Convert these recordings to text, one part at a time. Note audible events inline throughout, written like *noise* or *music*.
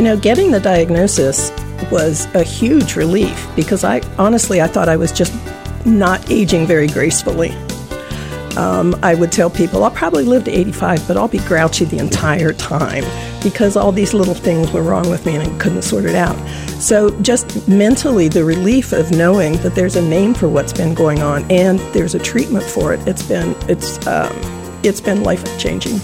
You know, getting the diagnosis was a huge relief because I honestly I thought I was just not aging very gracefully. Um, I would tell people I'll probably live to 85, but I'll be grouchy the entire time because all these little things were wrong with me and I couldn't sort it out. So, just mentally, the relief of knowing that there's a name for what's been going on and there's a treatment for it, it's been it's um, it's been life changing.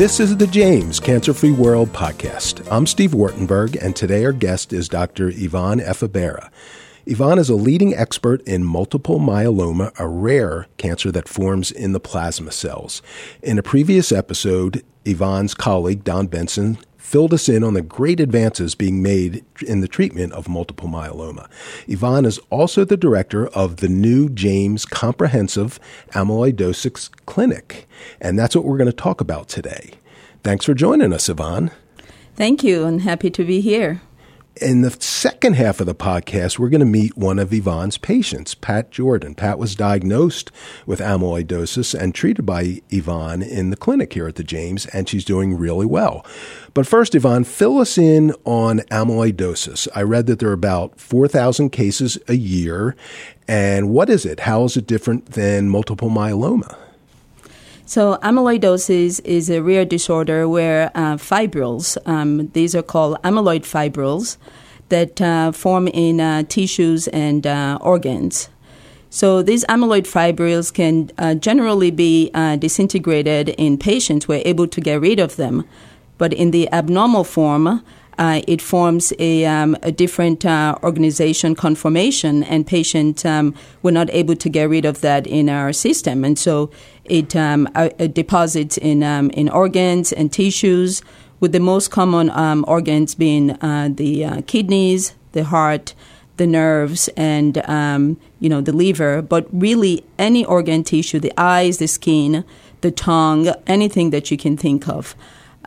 This is the James Cancer Free World podcast. I'm Steve Wartenberg, and today our guest is Dr. Yvonne Efebera. Yvonne is a leading expert in multiple myeloma, a rare cancer that forms in the plasma cells. In a previous episode, Yvonne's colleague, Don Benson, filled us in on the great advances being made in the treatment of multiple myeloma. Yvonne is also the director of the new James Comprehensive Amyloidosis Clinic, and that's what we're going to talk about today. Thanks for joining us, Yvonne. Thank you, and happy to be here. In the second half of the podcast, we're going to meet one of Yvonne's patients, Pat Jordan. Pat was diagnosed with amyloidosis and treated by Yvonne in the clinic here at the James, and she's doing really well. But first, Yvonne, fill us in on amyloidosis. I read that there are about 4,000 cases a year. And what is it? How is it different than multiple myeloma? So, amyloidosis is a rare disorder where uh, fibrils, um, these are called amyloid fibrils, that uh, form in uh, tissues and uh, organs. So, these amyloid fibrils can uh, generally be uh, disintegrated in patients. We're able to get rid of them. But in the abnormal form, uh, it forms a, um, a different uh, organization conformation, and patients um, were not able to get rid of that in our system. And so it, um, uh, it deposits in, um, in organs and tissues, with the most common um, organs being uh, the uh, kidneys, the heart, the nerves, and um, you know the liver. But really, any organ tissue, the eyes, the skin, the tongue, anything that you can think of.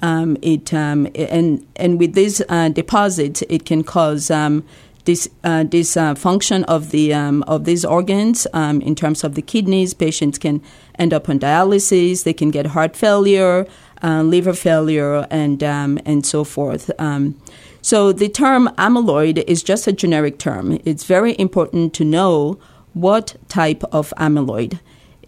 Um, it um, and and with these uh, deposits, it can cause um, this uh, this uh, function of the um, of these organs um, in terms of the kidneys. Patients can end up on dialysis. They can get heart failure, uh, liver failure, and um, and so forth. so the term amyloid is just a generic term. It's very important to know what type of amyloid.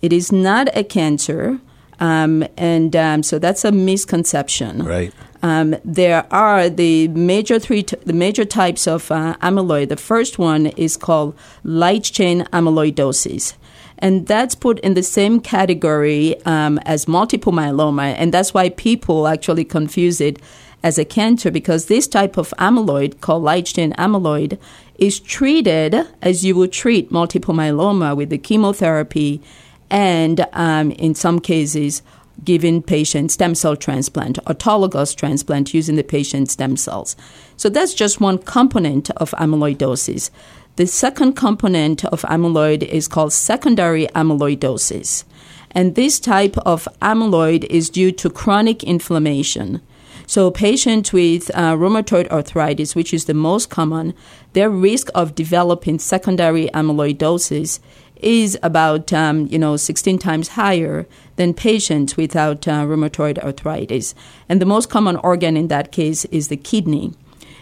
It is not a cancer. Um, and um, so that's a misconception. Right. Um, there are the major three t- the major types of uh, amyloid. The first one is called light chain amyloidosis. And that's put in the same category um, as multiple myeloma. And that's why people actually confuse it as a cancer because this type of amyloid, called light chain amyloid, is treated as you would treat multiple myeloma with the chemotherapy and um, in some cases, giving patients stem cell transplant, autologous transplant using the patient's stem cells. So that's just one component of amyloidosis. The second component of amyloid is called secondary amyloidosis. And this type of amyloid is due to chronic inflammation. So, patients with uh, rheumatoid arthritis, which is the most common, their risk of developing secondary amyloidosis is about um, you know 16 times higher than patients without uh, rheumatoid arthritis. And the most common organ in that case is the kidney.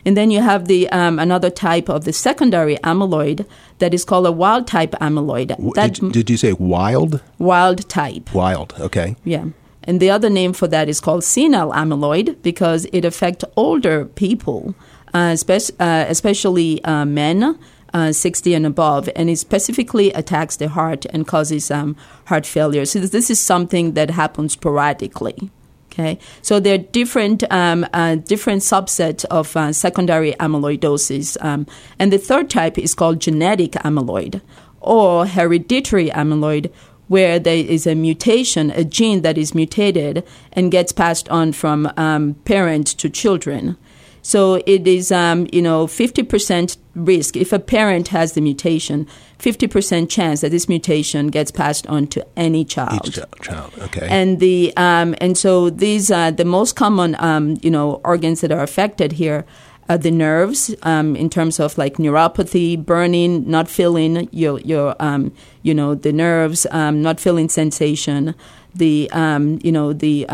And then you have the um, another type of the secondary amyloid that is called a wild type amyloid. That, did, did you say wild? Wild type. Wild. Okay. Yeah. And the other name for that is called senile amyloid because it affects older people, uh, spe- uh, especially uh, men uh, 60 and above, and it specifically attacks the heart and causes um, heart failure. So this is something that happens sporadically. Okay, so there are different um, uh, different subsets of uh, secondary amyloidosis, um, and the third type is called genetic amyloid or hereditary amyloid, where there is a mutation, a gene that is mutated and gets passed on from um, parent to children. So it is, um, you know, 50% risk if a parent has the mutation, 50% chance that this mutation gets passed on to any child. Each child, okay. And the um, and so these are the most common, um, you know, organs that are affected here. are the nerves, um, in terms of like neuropathy, burning, not feeling your your um, you know the nerves, um, not feeling sensation. The um, you know the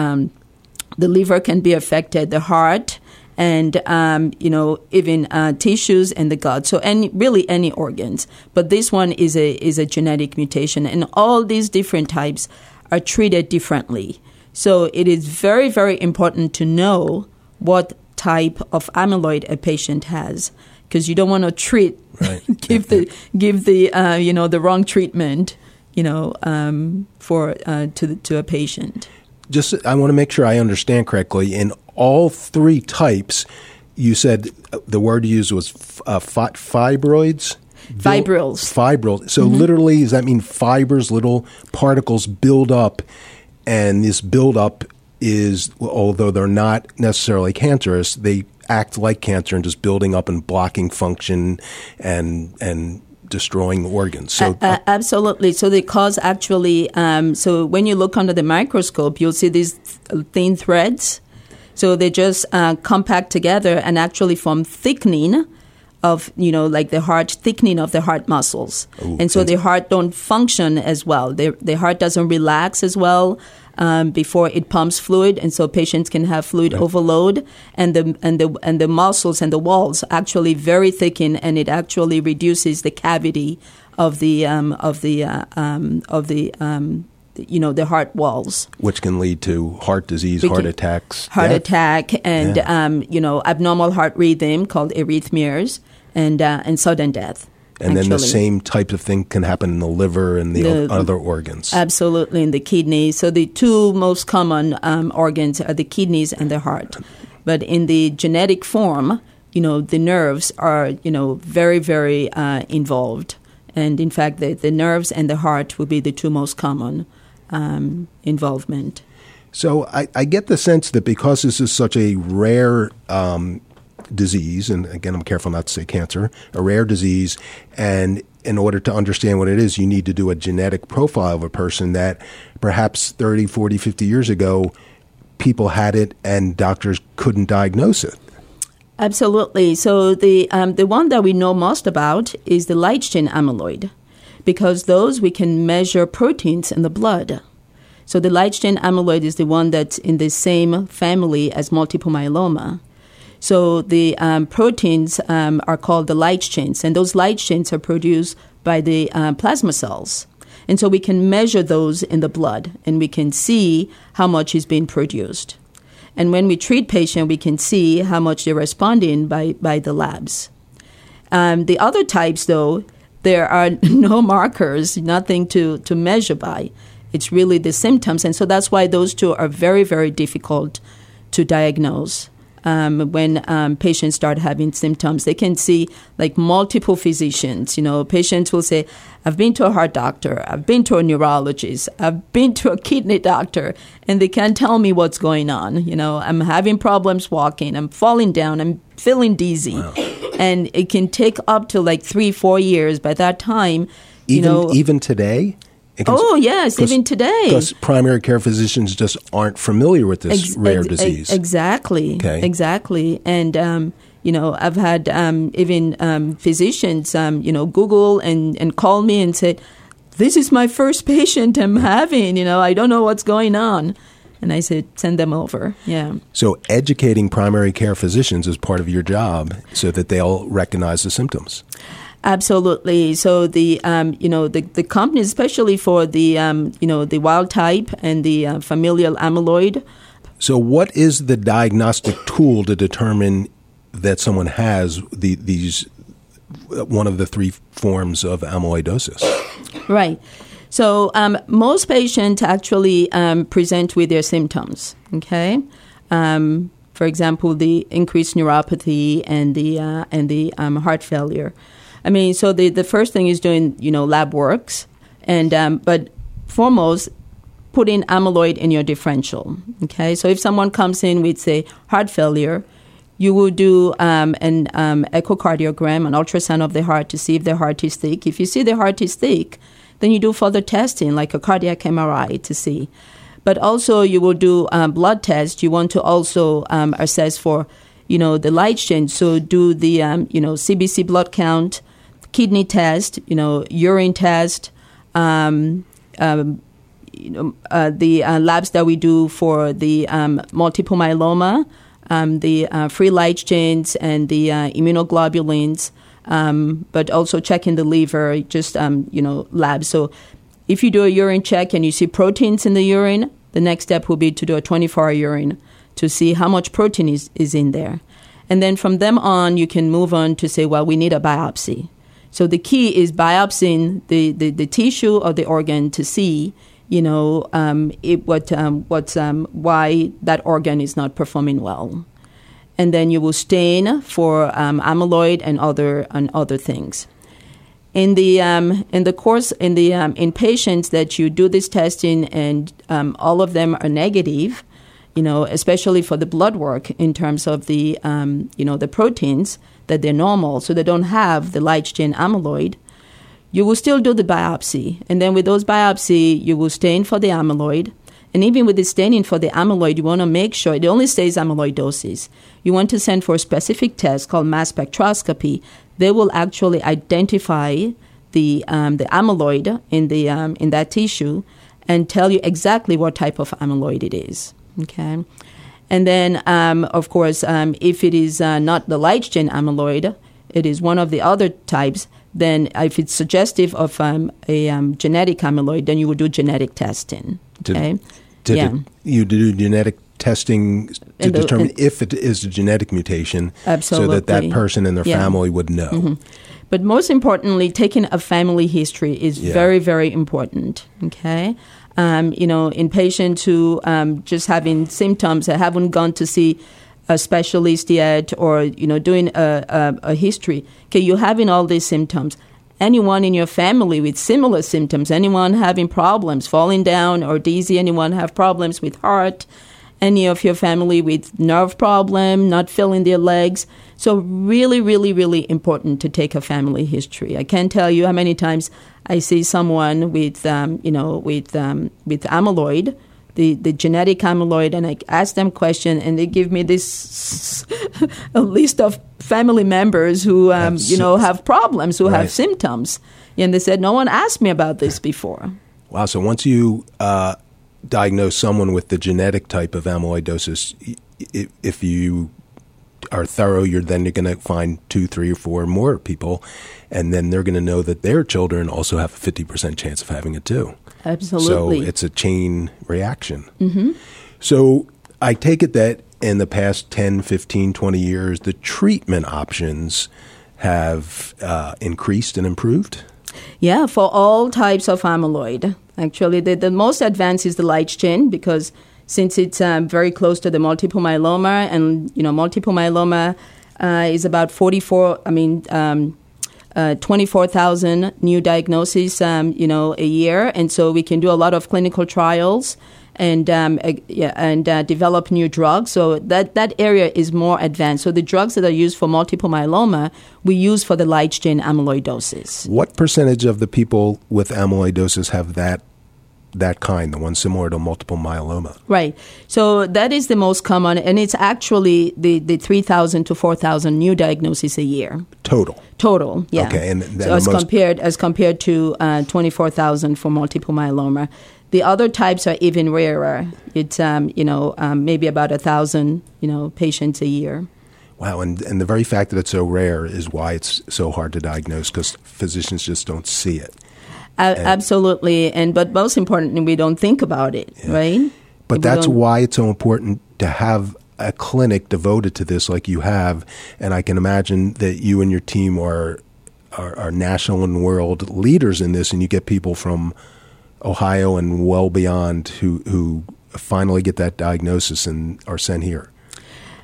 the liver can be affected, the heart, and um, you know even uh, tissues and the gut. So any really any organs, but this one is a is a genetic mutation, and all these different types are treated differently. So it is very very important to know what type of amyloid a patient has because you don't want to treat right. *laughs* give the give the uh, you know the wrong treatment you know um, for uh, to the, to a patient. Just I want to make sure I understand correctly. In all three types, you said uh, the word you used was uh, fi- fibroids. Fibrils. Fibrils. So mm-hmm. literally, does that mean fibers, little particles build up, and this buildup is, although they're not necessarily cancerous, they act like cancer and just building up and blocking function and and destroying organs. So uh, uh, absolutely. So they cause actually. Um, so when you look under the microscope, you'll see these thin threads. So they just uh, compact together and actually form thickening of you know like the heart thickening of the heart muscles. Ooh, and so the heart don't function as well. The, the heart doesn't relax as well um, before it pumps fluid, and so patients can have fluid right. overload, and the and the and the muscles and the walls actually very thicken, and it actually reduces the cavity of the um, of the uh, um, of the um, you know the heart walls, which can lead to heart disease, heart attacks, heart death. attack, and yeah. um, you know abnormal heart rhythm called arrhythmias, and uh, and sudden death. And actually. then the same type of thing can happen in the liver and the, the other organs. Absolutely, in the kidneys. So the two most common um, organs are the kidneys and the heart. But in the genetic form, you know, the nerves are, you know, very, very uh, involved. And in fact, the, the nerves and the heart would be the two most common um, involvement. So I, I, get the sense that because this is such a rare um, disease, and again, I'm careful not to say cancer, a rare disease, and in order to understand what it is, you need to do a genetic profile of a person that perhaps 30, 40, 50 years ago, people had it and doctors couldn't diagnose it. Absolutely. So the um, the one that we know most about is the light chain amyloid, because those we can measure proteins in the blood. So the light chain amyloid is the one that's in the same family as multiple myeloma. So the um, proteins um, are called the light chains, and those light chains are produced by the uh, plasma cells. And so we can measure those in the blood, and we can see how much is being produced. And when we treat patient, we can see how much they're responding by, by the labs. Um, the other types, though, there are *laughs* no markers, nothing to, to measure by. It's really the symptoms. And so that's why those two are very, very difficult to diagnose um, when um, patients start having symptoms. They can see like multiple physicians. You know, patients will say, I've been to a heart doctor, I've been to a neurologist, I've been to a kidney doctor, and they can't tell me what's going on. You know, I'm having problems walking, I'm falling down, I'm feeling dizzy. Wow. And it can take up to like three, four years. By that time, even, you know, even today? oh yes, even today, because primary care physicians just aren't familiar with this ex- rare ex- disease. Exactly. Okay. Exactly. And um, you know, I've had um, even um, physicians, um, you know, Google and and call me and said, "This is my first *laughs* patient I'm having. You know, I don't know what's going on." And I said, send them over. Yeah. So educating primary care physicians is part of your job so that they'll recognize the symptoms. Absolutely. So the um, you know the the companies, especially for the um, you know the wild type and the uh, familial amyloid. So, what is the diagnostic tool to determine that someone has the, these one of the three forms of amyloidosis? Right. So, um, most patients actually um, present with their symptoms. Okay. Um, for example, the increased neuropathy and the uh, and the um, heart failure. I mean, so the, the first thing is doing, you know, lab works, and um, but foremost, putting amyloid in your differential. Okay, so if someone comes in with say heart failure, you will do um, an um, echocardiogram, an ultrasound of the heart to see if the heart is thick. If you see the heart is thick, then you do further testing like a cardiac MRI to see. But also, you will do um, blood tests. You want to also um, assess for, you know, the light chain. So do the, um, you know, CBC blood count, kidney test, you know, urine test, um, um, you know, uh, the uh, labs that we do for the um, multiple myeloma, um, the uh, free light chains and the uh, immunoglobulins, um, but also checking the liver, just um, you know labs. So if you do a urine check and you see proteins in the urine, the next step will be to do a 24-hour urine to see how much protein is, is in there. And then from them on, you can move on to say, well, we need a biopsy. So the key is biopsying the, the, the tissue of the organ to see, you know, um, it, what, um, what's, um, why that organ is not performing well. And then you will stain for um, amyloid and other, and other things. In the, um, in the course, in, the, um, in patients that you do this testing and all of them are negative, you know, especially for the blood work in terms of the, you know, the proteins, that they're normal, so they don't have the light chain amyloid, you will still do the biopsy. And then with those biopsy, you will stain for the amyloid. And even with the staining for the amyloid, you want to make sure it only stays amyloidosis. You want to send for a specific test called mass spectroscopy. They will actually identify the um, the amyloid in the um, in that tissue and tell you exactly what type of amyloid it is. Okay. And then, um, of course, um, if it is uh, not the light chain amyloid, it is one of the other types, then if it's suggestive of um, a um, genetic amyloid, then you would do genetic testing. Okay? Did, did yeah. It, you do genetic testing to the, determine if it is a genetic mutation absolutely. so that that person and their yeah. family would know. Mm-hmm. But most importantly, taking a family history is yeah. very, very important. Okay? um, you know, in patients who um, just having symptoms that haven't gone to see a specialist yet or, you know, doing a, a, a history. Okay, you're having all these symptoms. Anyone in your family with similar symptoms, anyone having problems, falling down or dizzy, anyone have problems with heart, any of your family with nerve problem, not feeling their legs. So really, really, really important to take a family history. I can't tell you how many times I see someone with, um, you know, with um, with amyloid, the, the genetic amyloid, and I ask them question, and they give me this *laughs* a list of family members who, um, you know, have problems, who right. have symptoms, and they said no one asked me about this before. Wow! So once you uh, diagnose someone with the genetic type of amyloidosis, if you are thorough, you're then going to find two, three, or four more people, and then they're going to know that their children also have a 50% chance of having it too. Absolutely. So it's a chain reaction. Mm-hmm. So I take it that in the past 10, 15, 20 years, the treatment options have uh, increased and improved? Yeah, for all types of amyloid. Actually, the, the most advanced is the light chain because since it's um, very close to the multiple myeloma, and you know, multiple myeloma uh, is about 44. I mean. Um, uh, 24,000 new diagnoses, um, you know, a year, and so we can do a lot of clinical trials and um, uh, yeah, and uh, develop new drugs. So that that area is more advanced. So the drugs that are used for multiple myeloma, we use for the light chain amyloidosis. What percentage of the people with amyloidosis have that that kind, the one similar to multiple myeloma. Right. So that is the most common, and it's actually the, the 3,000 to 4,000 new diagnoses a year. Total. Total, yeah. Okay, and so as compared as compared to uh, 24,000 for multiple myeloma. The other types are even rarer. It's um, you know um, maybe about a thousand you know patients a year. Wow, and and the very fact that it's so rare is why it's so hard to diagnose because physicians just don't see it. A- absolutely, and but most importantly, we don't think about it, yeah. right? But if that's why it's so important to have a clinic devoted to this, like you have. And I can imagine that you and your team are are, are national and world leaders in this, and you get people from Ohio and well beyond who who finally get that diagnosis and are sent here.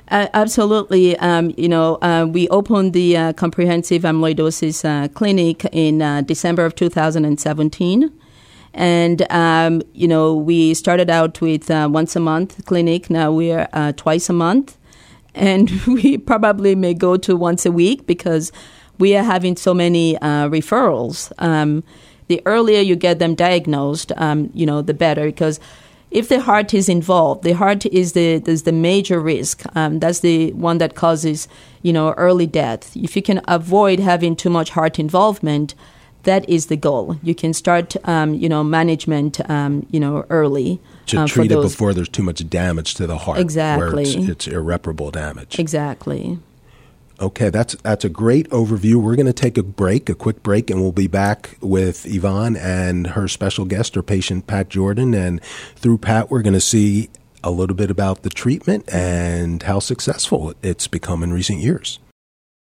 Uh, absolutely. Um, you know, uh, we opened the uh, comprehensive amyloidosis uh, clinic in uh, December of 2017. And, um, you know, we started out with uh, once a month clinic. Now we're twice a month. And *laughs* we probably may go to once a week because we are having so many referrals. Um, the earlier you get them diagnosed, um, you know, the better because if the heart is involved, the heart is the is the major risk. Um, that's the one that causes you know early death. If you can avoid having too much heart involvement, that is the goal. You can start, um, you know, management, um, you know, early. To um, treat it before there's too much damage to the heart. Where Exactly. it's, it's irreparable damage. Exactly. Okay, that's that's a great overview. We're going to take a break, a quick break, and we'll be back with Yvonne and her special guest, her patient Pat Jordan. And through Pat, we're going to see a little bit about the treatment and how successful it's become in recent years.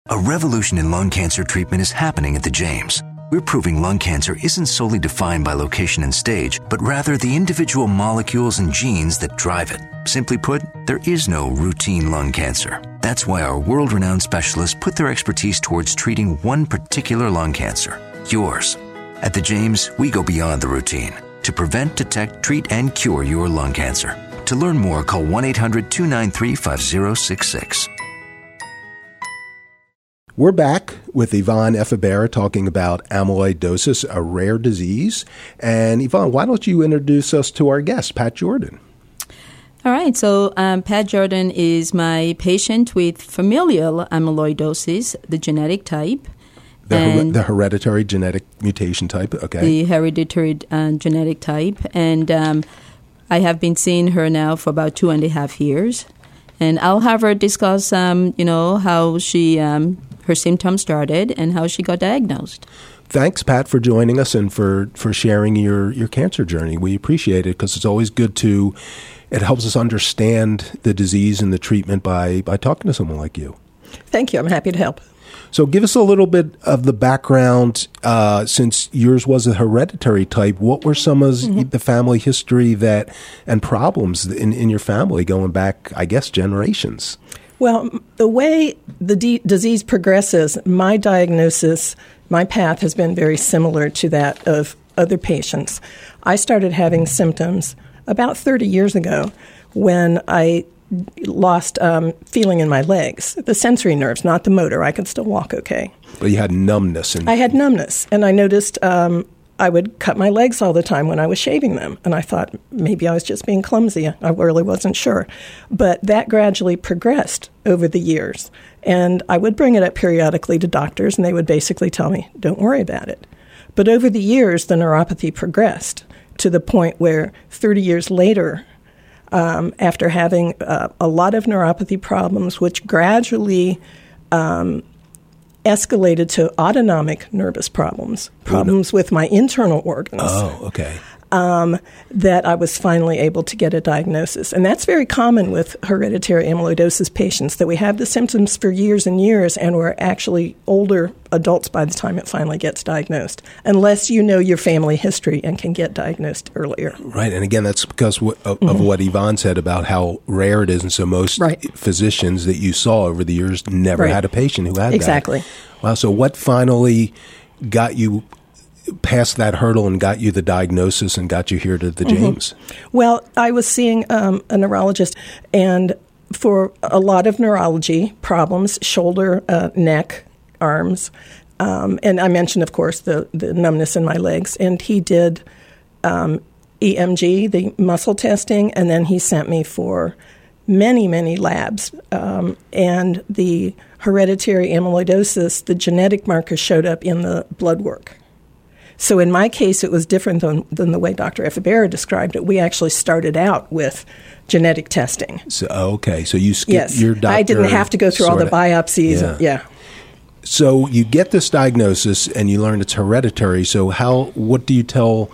A revolution in lung cancer treatment is happening at the James. We're proving lung cancer isn't solely defined by location and stage, but rather the individual molecules and genes that drive it. Simply put, there is no routine lung cancer. That's why our world renowned specialists put their expertise towards treating one particular lung cancer yours. At the James, we go beyond the routine to prevent, detect, treat, and cure your lung cancer. To learn more, call 1 800 293 5066. We're back with Yvonne Efebera talking about amyloidosis, a rare disease. And Yvonne, why don't you introduce us to our guest, Pat Jordan? All right, so um, Pat Jordan is my patient with familial amyloidosis, the genetic type, The, her- the hereditary genetic mutation type. Okay. the hereditary uh, genetic type. And um, I have been seeing her now for about two and a half years. And I'll have her discuss, um, you know, how she um, her symptoms started and how she got diagnosed. Thanks, Pat, for joining us and for, for sharing your, your cancer journey. We appreciate it because it's always good to, it helps us understand the disease and the treatment by, by talking to someone like you. Thank you. I'm happy to help. So, give us a little bit of the background. Uh, since yours was a hereditary type, what were some of the family history that and problems in, in your family going back, I guess, generations? Well, the way the d- disease progresses, my diagnosis, my path has been very similar to that of other patients. I started having symptoms about 30 years ago when I lost um, feeling in my legs, the sensory nerves, not the motor. I could still walk okay. But you had numbness and I had numbness, and I noticed um, I would cut my legs all the time when I was shaving them. And I thought maybe I was just being clumsy. I really wasn't sure. But that gradually progressed over the years. And I would bring it up periodically to doctors, and they would basically tell me, don't worry about it. But over the years, the neuropathy progressed to the point where 30 years later, um, after having uh, a lot of neuropathy problems, which gradually um, escalated to autonomic nervous problems, problems with my internal organs, oh, okay. Um, that I was finally able to get a diagnosis. And that's very common with hereditary amyloidosis patients, that we have the symptoms for years and years, and we're actually older adults by the time it finally gets diagnosed, unless you know your family history and can get diagnosed earlier. Right, and again, that's because of, of what Yvonne said about how rare it is, and so most Mm-hmm. Right. physicians that you saw over the years never Right. had a patient who had Exactly. that. Wow. So, what finally got you past that hurdle and got you the diagnosis and got you here to the Mm-hmm. James? Well, I was seeing um, a neurologist, and for a lot of neurology problems, shoulder, uh, neck, arms, um, and I mentioned, of course, the, the numbness in my legs, and he did um, EMG, the muscle testing, and then he sent me for many, many labs. Um, and the hereditary amyloidosis, the genetic marker showed up in the blood work. So in my case, it was different than, than the way Dr. Efebera described it. We actually started out with genetic testing. So, okay, so you skipped Yes, your doctor. I didn't have to go through all the biopsies. Yeah. And, yeah. So you get this diagnosis and you learn it's hereditary. So how? What do you tell?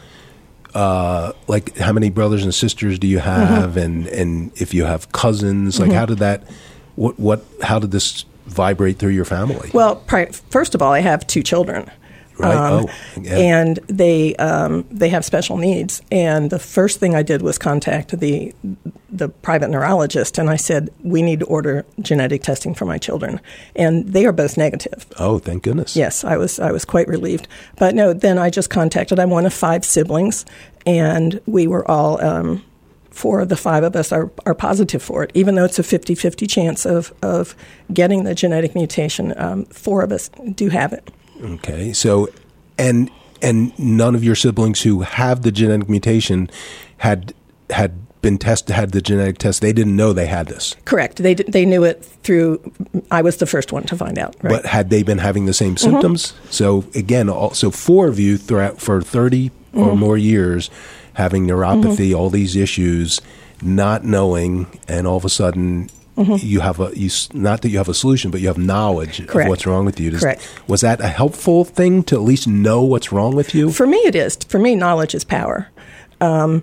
Uh, like how many brothers and sisters do you Mm-hmm. have, and and if you have cousins, like how did that? What what? How did this vibrate through your family? Well, pri- first of all, I have two children. Right. Um, Oh, yeah. And they um, they have special needs. And the first thing I did was contact the the private neurologist, and I said we need to order genetic testing for my children, and they are both negative. oh, thank goodness. Yes, I was I was quite relieved. But no, then I just contacted. I'm one of five siblings, and we were all um, four of the five of us are, are positive for it. Even though it's a 50-50 chance of of getting the genetic mutation, um, four of us do have it. Okay. So, and and none of your siblings who have the genetic mutation had had been tested, had the genetic test, they didn't know they had this. Correct. They they knew it through. I was the first one to find out. Right. But had they been having the same symptoms? Mm-hmm. So again, also four of you throughout for 30 or mm-hmm. more years having neuropathy, mm-hmm. all these issues, not knowing, and all of a sudden. You have a you not that you have a solution, but you have knowledge of what's wrong with you. Does- Correct. Was that a helpful thing to at least know what's wrong with you? For me, it is. For me, knowledge is power. Um,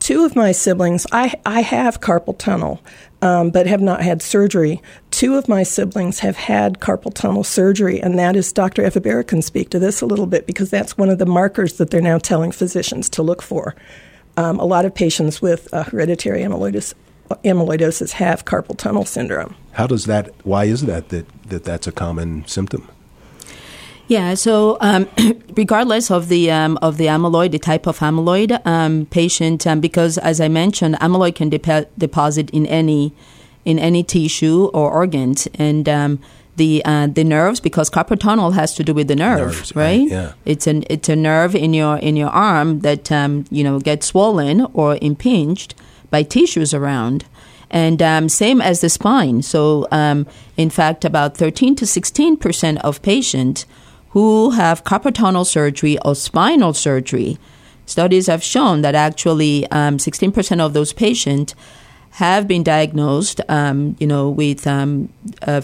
two of my siblings, I, I have carpal tunnel, um, but have not had surgery. Two of my siblings have had carpal tunnel surgery, and that is Dr. Efebera can speak to this a little bit because that's one of the markers that they're now telling physicians to look for. Um, a lot of patients with uh, hereditary amyloidosis, amyloidosis have carpal tunnel syndrome. How does that? Why is that that, that that's a common symptom? Yeah, so um, *coughs* regardless of the um, of the amyloid, the type of amyloid, um, patient um, because as I mentioned, amyloid can depo- deposit in any in any tissue or organs, and um, the uh, the nerves because carpal tunnel has to do with the nerve, Nerves, right, right? yeah. It's an it's a nerve in your in your arm that um, you know gets swollen or impinged by tissues around. And um, same as the spine. So, um, in fact, about 13 to 16 percent of patients who have carpal tunnel surgery or spinal surgery, studies have shown that actually um, 16% of those patients have been diagnosed, um, you know, with um, uh,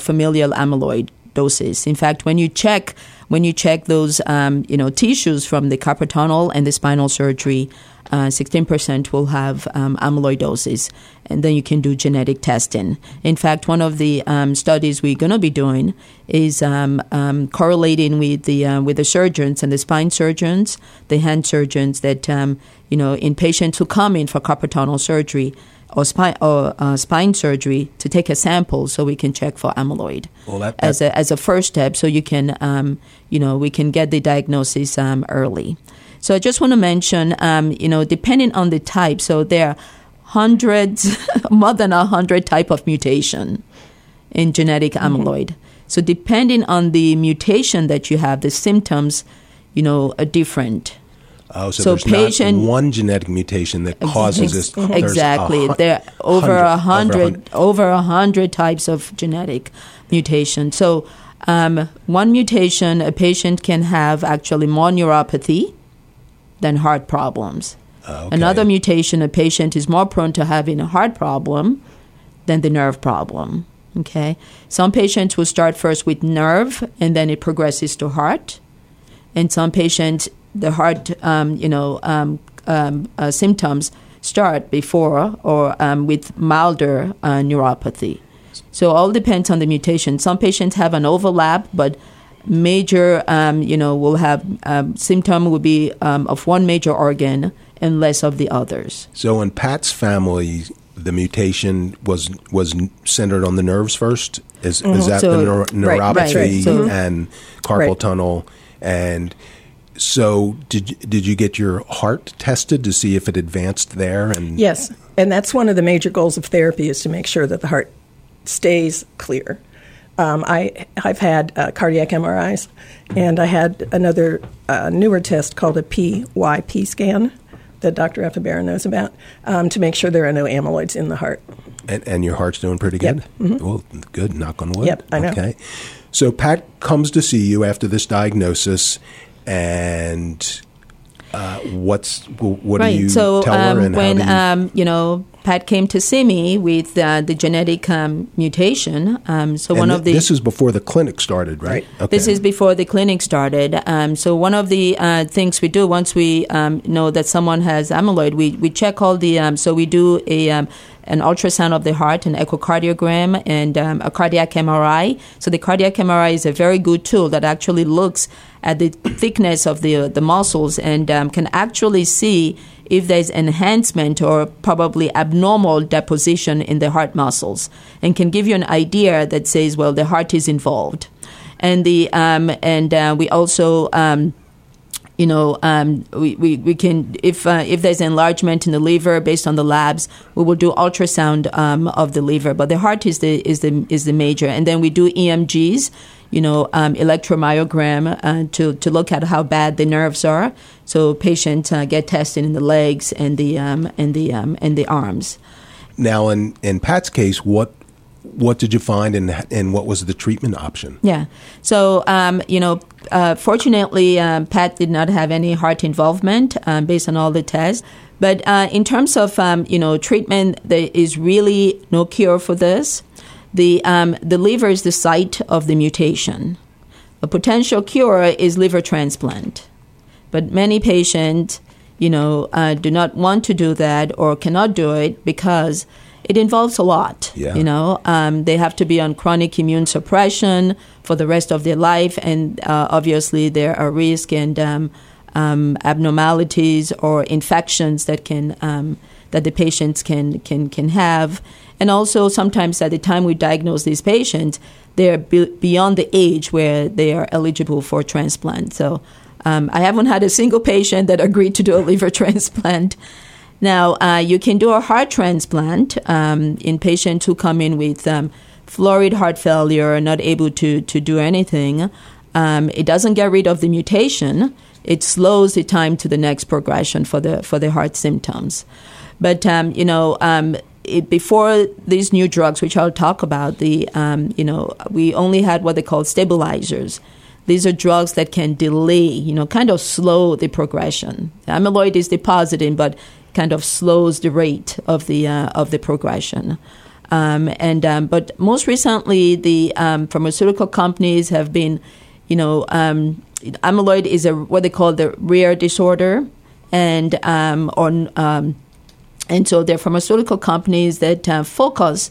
amyloidosis. In fact, when you check when you check those, um, you know, tissues from the carpal tunnel and the spinal surgery, uh, 16% will have um, amyloidosis, and then you can do genetic testing. In fact, one of the um, studies we're going to be doing is um, um, correlating with the uh, with the surgeons and the spine surgeons, the hand surgeons that um, you know in patients who come in for carpal tunnel surgery or spine or uh, spine surgery to take a sample so we can check for amyloid Well, that- as a as a first step, so you can um, you know we can get the diagnosis um, early. So I just want to mention, um, you know, depending on the type, so there are hundreds, *laughs* more than a hundred type of mutation in genetic amyloid. So depending on the mutation that you have, the symptoms, you know, are different. Oh, so, So there's patient- one genetic mutation that causes this. there's a exactly. hun- there are over a hundred- over a hundred, over a hundred types of genetic mutation. So, um, one mutation, a patient can have actually more neuropathy than heart problems. Oh, okay. Another mutation, a patient is more prone to having a heart problem than the nerve problem. Okay, some patients will start first with nerve, and then it progresses to heart. And some patients, the heart, um, you know, um, um, uh, symptoms start before or um, with milder uh, neuropathy. So all depends on the mutation. Some patients have an overlap, but major, um, you know, will have symptom will be um, of one major organ and less of the others. So in Pat's family, the mutation was was centered on the nerves first. Is is that Mm-hmm. So- the neur- Right, right, neuropathy right. So- and carpal Right. tunnel? And so did you- did you get your heart tested to see if it advanced there? And Yes, and that's one of the major goals of therapy is to make sure that the heart stays clear. Um, I I've had uh, cardiac MRIs, and I had another uh, newer test called a PYP scan that Dr. Efebera knows about um, to make sure there are no amyloids in the heart. and, and your heart's doing pretty good. Yep. Mm-hmm. Well, good. Knock on wood. Yep, I know. Okay. So Pat comes to see you after this diagnosis, and uh, what's what do you so tell um, her? And when how do you, um, you know Pat came to see me with uh, the genetic um, mutation, um, so and one th- of the this is before the clinic started, right? Okay. This is before the clinic started. Um, so one of the uh, things we do once we um, know that someone has amyloid, we, we check all the. Um, so we do a um, an ultrasound of the heart, an echocardiogram, and um, a cardiac MRI. So the cardiac MRI is a very good tool that actually looks at the thickness of the the muscles and um, can actually see if there's enhancement or probably abnormal deposition in the heart muscles, and can give you an idea that says, well, the heart is involved. And the um, and uh, we also um, you know um, we, we, we can if uh, if there's enlargement in the liver based on the labs we will do ultrasound um, of the liver. But the heart is the is the is the major. And then we do EMGs you know, um, electromyogram uh, to, to look at how bad the nerves are. So patients uh, get tested in the legs and the, um, and the, um, and the arms. Now, in, in Pat's case, what what did you find and and what was the treatment option? Yeah. So, um, you know, uh, fortunately, um, Pat did not have any heart involvement um, based on all the tests. But uh, in terms of, um, you know, treatment, there is really no cure for this. The, um, the liver is the site of the mutation. A potential cure is liver transplant. But many patients, you know, uh, do not want to do that or cannot do it because it involves a lot. Yeah. You know, um, they have to be on chronic immune suppression for the rest of their life, and uh, obviously there are risks and um, um, abnormalities or infections that can um, that the patients can can can have, and also sometimes at the time we diagnose these patients, they're be- beyond the age where they are eligible for transplant. So. Um, I haven't had a single patient that agreed to do a liver *laughs* transplant. Now, uh, you can do a heart transplant um, in patients who come in with um, florid heart failure, not able to, to do anything. Um, it doesn't get rid of the mutation. It slows the time to the next progression for the for the heart symptoms. But um, you know, um, it, before these new drugs, which I'll talk about, the um, you know, we only had what they call stabilizers. These are drugs that can delay, you know, kind of slow the progression. Amyloid is depositing, but kind of slows the rate of the uh, of the progression. Um, and um, but most recently, the um, pharmaceutical companies have been, you know, um, amyloid is a what they call the rare disorder, and um, on um, and so there are pharmaceutical companies that uh, focus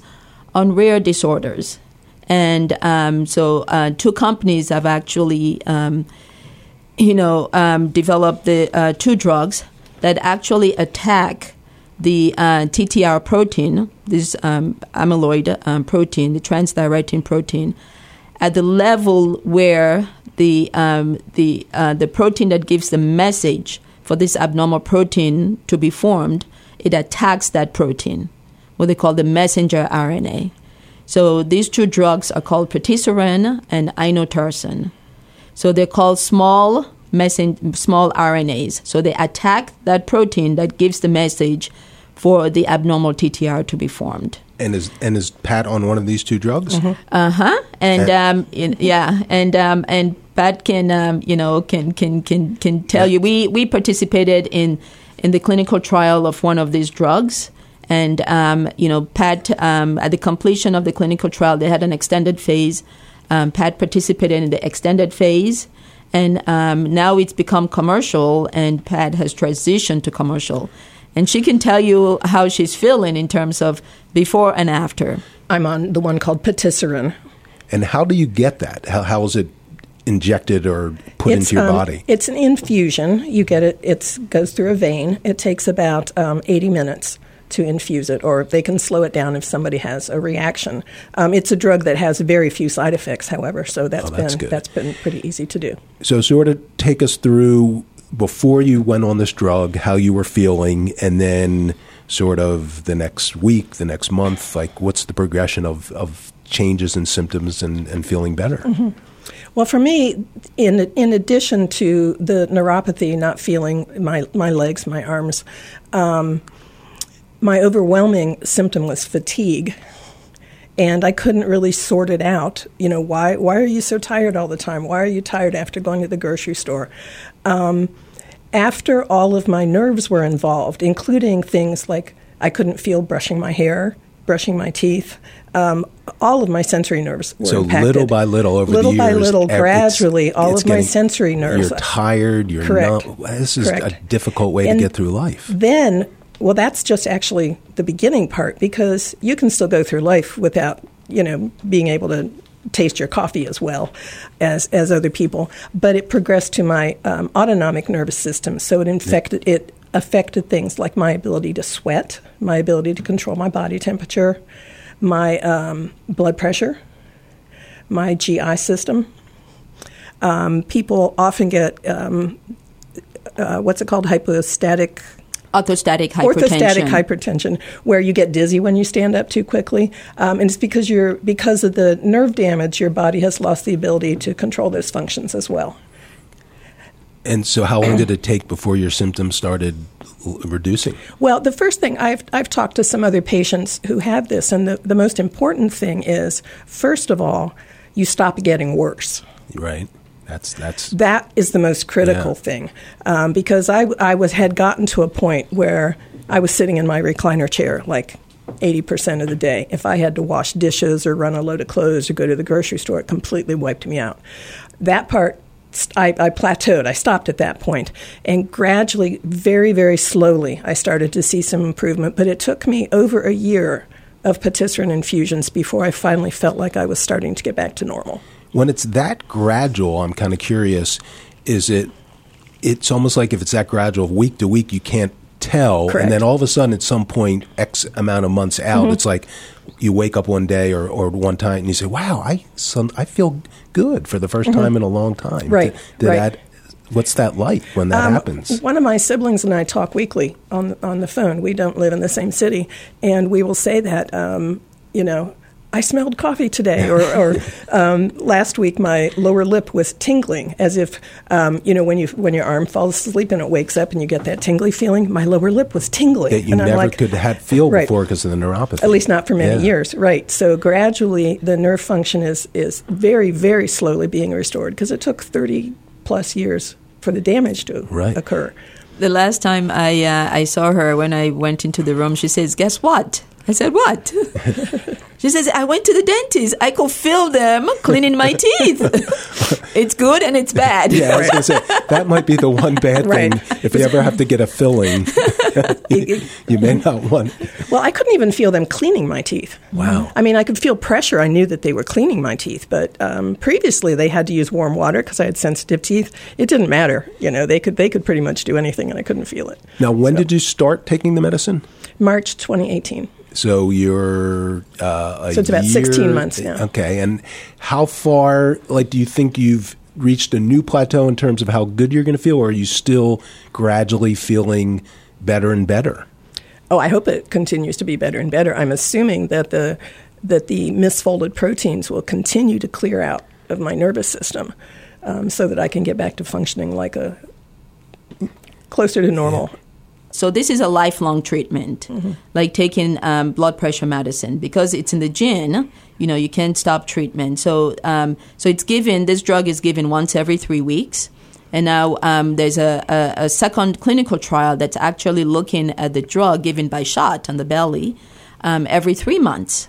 on rare disorders, and so uh, two companies have actually, you know, developed the uh, two drugs that actually attack the uh, TTR protein, this um, amyloid um, protein, the transthyretin protein, at the level where the um, the uh, the protein that gives the message for this abnormal protein to be formed, it attacks that protein, what they call the messenger RNA. So these two drugs are called patisiran and inotersen. So they're called small messen- small RNAs. So they attack that protein that gives the message for the abnormal TTR to be formed. And is and is Pat on one of these two drugs? Mm-hmm. Uh huh. And um, in, yeah, and um, and Pat can um, you know can can can can tell yeah. you we we participated in in the clinical trial of one of these drugs. And um, you know, Pat, um, at the completion of the clinical trial, they had an extended phase. Um, Pat participated in the extended phase, and um, now it's become commercial, and Pat has transitioned to commercial. And she can tell you how she's feeling in terms of before and after. I'm on the one called patisiran. And how do you get that? How, how is it injected or put it's, into your um, body? It's an infusion. You get it. It goes through a vein. It takes about um, 80 minutes to infuse it, or they can slow it down if somebody has a reaction. Um, it's a drug that has very few side effects, however, so that's, oh, that's been good. that's been pretty easy to do. So, sort of take us through before you went on this drug, how you were feeling, and then sort of the next week, the next month, like what's the progression of, of changes in symptoms and, and feeling better? Mm-hmm. Well, for me, in in addition to the neuropathy, not feeling my my legs, my arms, um, my overwhelming symptom was fatigue and I couldn't really sort it out. You know, why why are you so tired all the time? Why are you tired after going to the grocery store? Um, after all of my nerves were involved, including things like I couldn't feel brushing my hair, brushing my teeth. Um, all of my sensory nerves were so impacted. little by little over little the years, Little by little, gradually, it's- all it's of my sensory nerves. You're tired. You're Correct. not. This is Correct. a difficult way And to get through life. Then, well, that's just actually the beginning part because you can still go through life without, you know, being able to taste your coffee as well as as other people. But it progressed to my um, autonomic nervous system, so it infected it affected things like my ability to sweat, my ability to control my body temperature, my um, blood pressure, my GI system. Um, people often get um, uh, what's it called hypostatic orthostatic hypertension. Orthostatic hypertension, where you get dizzy when you stand up too quickly, um, and it's because you're because of the nerve damage, your body has lost the ability to control those functions as well. And so, how long did *clears throat* it take before your symptoms started reducing? Well, the first thing I've, I've talked to some other patients who have this, and the, the most important thing is, first of all, you stop getting worse. Right. That's that's That is the most critical Yeah. thing, um, because I, I was had gotten to a point where I was sitting in my recliner chair like. 80% of the day. If I had to wash dishes or run a load of clothes or go to the grocery store, it completely wiped me out. That part, I, I plateaued. I stopped at that point. And gradually, very, very slowly, I started to see some improvement. But it took me over a year of patisiran infusions before I finally felt like I was starting to get back to normal. when it's that gradual. I'm kind of curious. Is it? It's almost like if it's that gradual, week to week, you can't tell, Correct. and then all of a sudden, at some point, X amount of months out, Mm-hmm. it's like you wake up one day or, or one time and you say, "Wow, I some, I feel good for the 1st time in a long time." Mm-hmm. Right, Did, did right. that? What's that like when that Um, happens? One of my siblings and I talk weekly on on the phone. We don't live in the same city, and we will say that um, you know. I smelled coffee today, or, or *laughs* um, last week my lower lip was tingling, as if um, you know when you when your arm falls asleep and it wakes up and you get that tingly feeling. My lower lip was tingling, that you and never like, could have feel Right. before because of the neuropathy. at least not for many Yeah. years, right? So gradually, the nerve function is is very very slowly being restored because it took thirty plus years for the damage to Right. occur. The last time I uh, I saw her when I went into the room, she says, "Guess what?" I said, "What?" *laughs* she says, "I went to the dentist. I could feel them cleaning my teeth. *laughs* it's good and it's bad." Yeah, I was going to say that might be the one bad Right. thing. If you ever have to get a filling, *laughs* you, you may not want. Well, I couldn't even feel them cleaning my teeth. Wow. I mean, I could feel pressure. I knew that they were cleaning my teeth, but um, previously they had to use warm water because I had sensitive teeth. It didn't matter. You know, they could they could pretty much do anything, and I couldn't feel it. Now, when So- did you start taking the medicine? March 2018. So you're uh, So it's about 16 months now. Okay, and how far? Like, do you think you've reached a new plateau in terms of how good you're going to feel, or are you still gradually feeling better and better? Oh, I hope it continues to be better and better. I'm assuming that the that the misfolded proteins will continue to clear out of my nervous system, um, so that I can get back to functioning like a closer to normal. So this is a lifelong treatment, like taking um, blood pressure medicine because it's in the gene. You know, you can't stop treatment. So, um, so it's given. This drug is given once every three weeks, and now um, there's a, a, a second clinical trial that's actually looking at the drug given by shot on the belly um, every three months.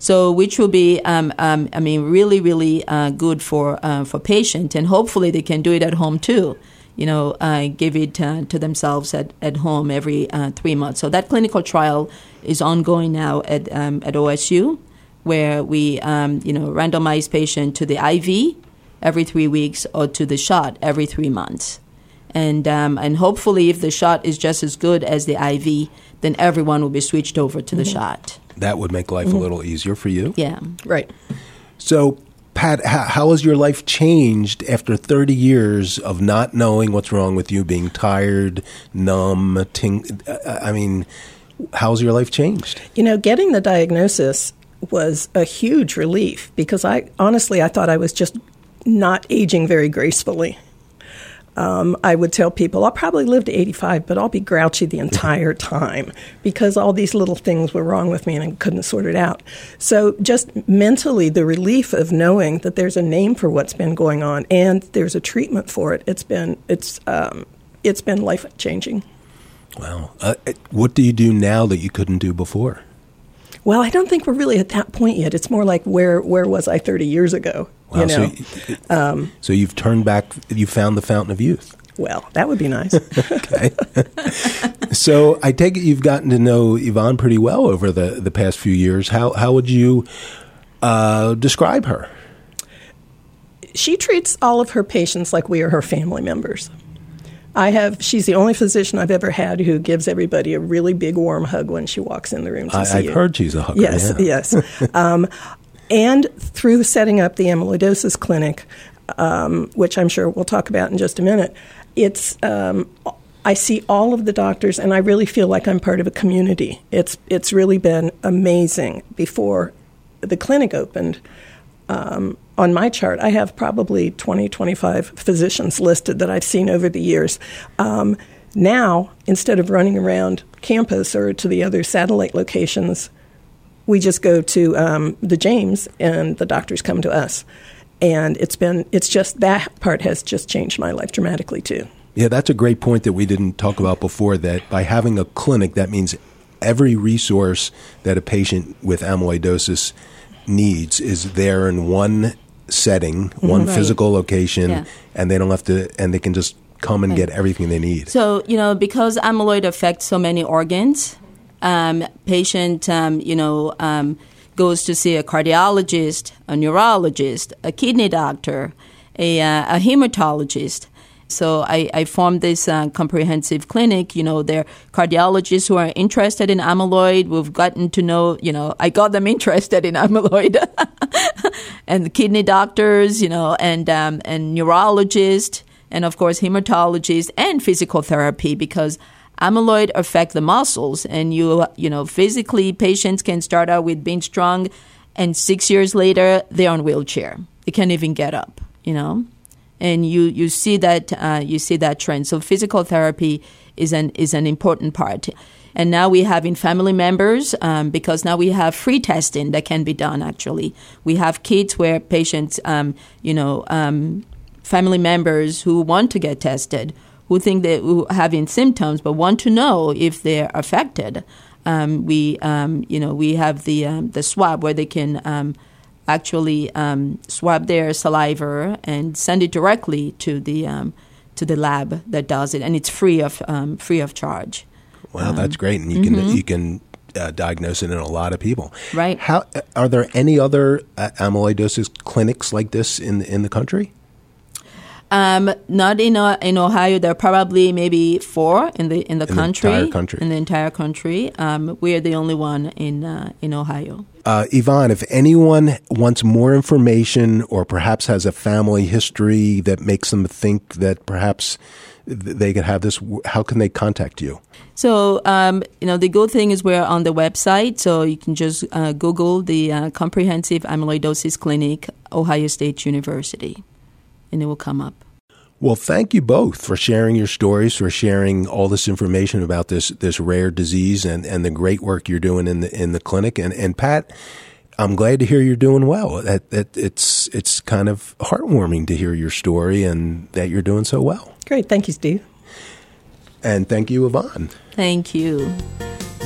So, which will be, um, um, I mean, really, really uh, good for uh, for patient, and hopefully they can do it at home too. You know, uh, give it uh, to themselves at, at home every uh, three months. So that clinical trial is ongoing now at um, at OSU, where we um, you know randomize patient to the IV every three weeks or to the shot every three months, and um, and hopefully if the shot is just as good as the IV, then everyone will be switched over to the shot. That would make life a little easier for you. Yeah. Right. So, Pat, how, has your life changed after 30 years of not knowing what's wrong with you, being tired, numb, ting- uh, I mean, how's your life changed? You know, getting the diagnosis was a huge relief because I honestly I thought I was just not aging very gracefully. Um, I would tell people I'll probably live to 85, but I'll be grouchy the entire *laughs* time because all these little things were wrong with me and I couldn't sort it out. So, just mentally, the relief of knowing that there's a name for what's been going on and there's a treatment for it, it's been it's um, it's been life changing. Wow. Uh, what do you do now that you couldn't do before? Well, I don't think we're really at that point yet. It's more like where where was I 30 years ago? Wow, you know. so, um, so you've turned back, you found the fountain of youth. well, that would be nice. *laughs* Okay. *laughs* so I take it you've gotten to know Yvonne pretty well over the, the past few years. How, how would you uh, describe her? she treats all of her patients like we are her family members. I have. She's the only physician I've ever had who gives everybody a really big warm hug when she walks in the room to I, see I've you. heard she's a hugger. Yes, yeah. yes. um, and through setting up the amyloidosis clinic, um, which I'm sure we'll talk about in just a minute, it's um, I see all of the doctors, and I really feel like I'm part of a community. It's it's really been amazing. Before the clinic opened, um, on my chart, I have probably 20, 25 physicians listed that I've seen over the years. Um, now, instead of running around campus or to the other satellite locations, we just go to um, the James, and the doctors come to us. And it's been it's just that part has just changed my life dramatically too. Yeah, that's a great point that we didn't talk about before. That by having a clinic, that means every resource that a patient with amyloidosis needs is there in one setting, one Right. physical location, Yeah. and they don't have to, and they can just come and get everything they need. So, you know, because amyloid affects so many organs, um, patient, um, you know, um, goes to see a cardiologist, a neurologist, a kidney doctor, a, uh, a hematologist. So I, I formed this uh, comprehensive clinic. You know, there are cardiologists who are interested in amyloid. We've gotten to know, you know, I got them *laughs* interested in amyloid. *laughs* and the kidney doctors, you know, and um, and neurologists, and of course hematologists and physical therapy because amyloid affect the muscles, and you you know physically patients can start out with being strong, and six years later they're on wheelchair, they can't even get up, you know, and you you see that uh, you see that trend. So physical therapy is an is an important part. And now we have in family members um, because now we have free testing that can be done. Actually, we have kits where patients, um, you know, um, family members who want to get tested, who think they who having symptoms but want to know if they're affected. Um, we, um, you know, we have the um, the swab where they can um, actually um, swab their saliva and send it directly to the um, to the lab that does it, and it's free of um, free of charge. Wow, that's great, and you can you can uh, diagnose it in a lot of people. mm-hmm. Right. How are there any other uh, amyloidosis clinics like this in in the country? Um, not in uh, in Ohio. There are probably maybe four in the in the the country. entire country. In the entire country, um, we are the only one in uh, in Ohio. Uh, Yvonne, if anyone wants more information or perhaps has a family history that makes them think that perhaps they could have this, how can they contact you? So, um, you know, the good thing is we're on the website, so you can just uh, Google the uh, Comprehensive Amyloidosis Clinic, Ohio State University, and it will come up. Well, thank you both for sharing your stories, for sharing all this information about this this rare disease, and, and the great work you're doing in the in the clinic. And and Pat, I'm glad to hear you're doing well. That that it's it's kind of heartwarming to hear your story and that you're doing so well. Great, thank you, Steve. And thank you, Yvonne. Thank you.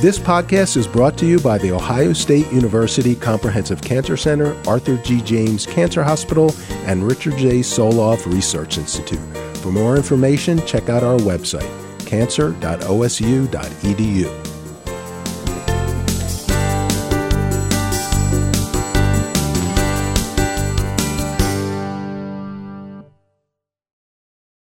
This podcast is brought to you by the Ohio State University Comprehensive Cancer Center, Arthur G. James Cancer Hospital, and Richard J. Solove Research Institute. For more information, check out our website, cancer.osu.edu.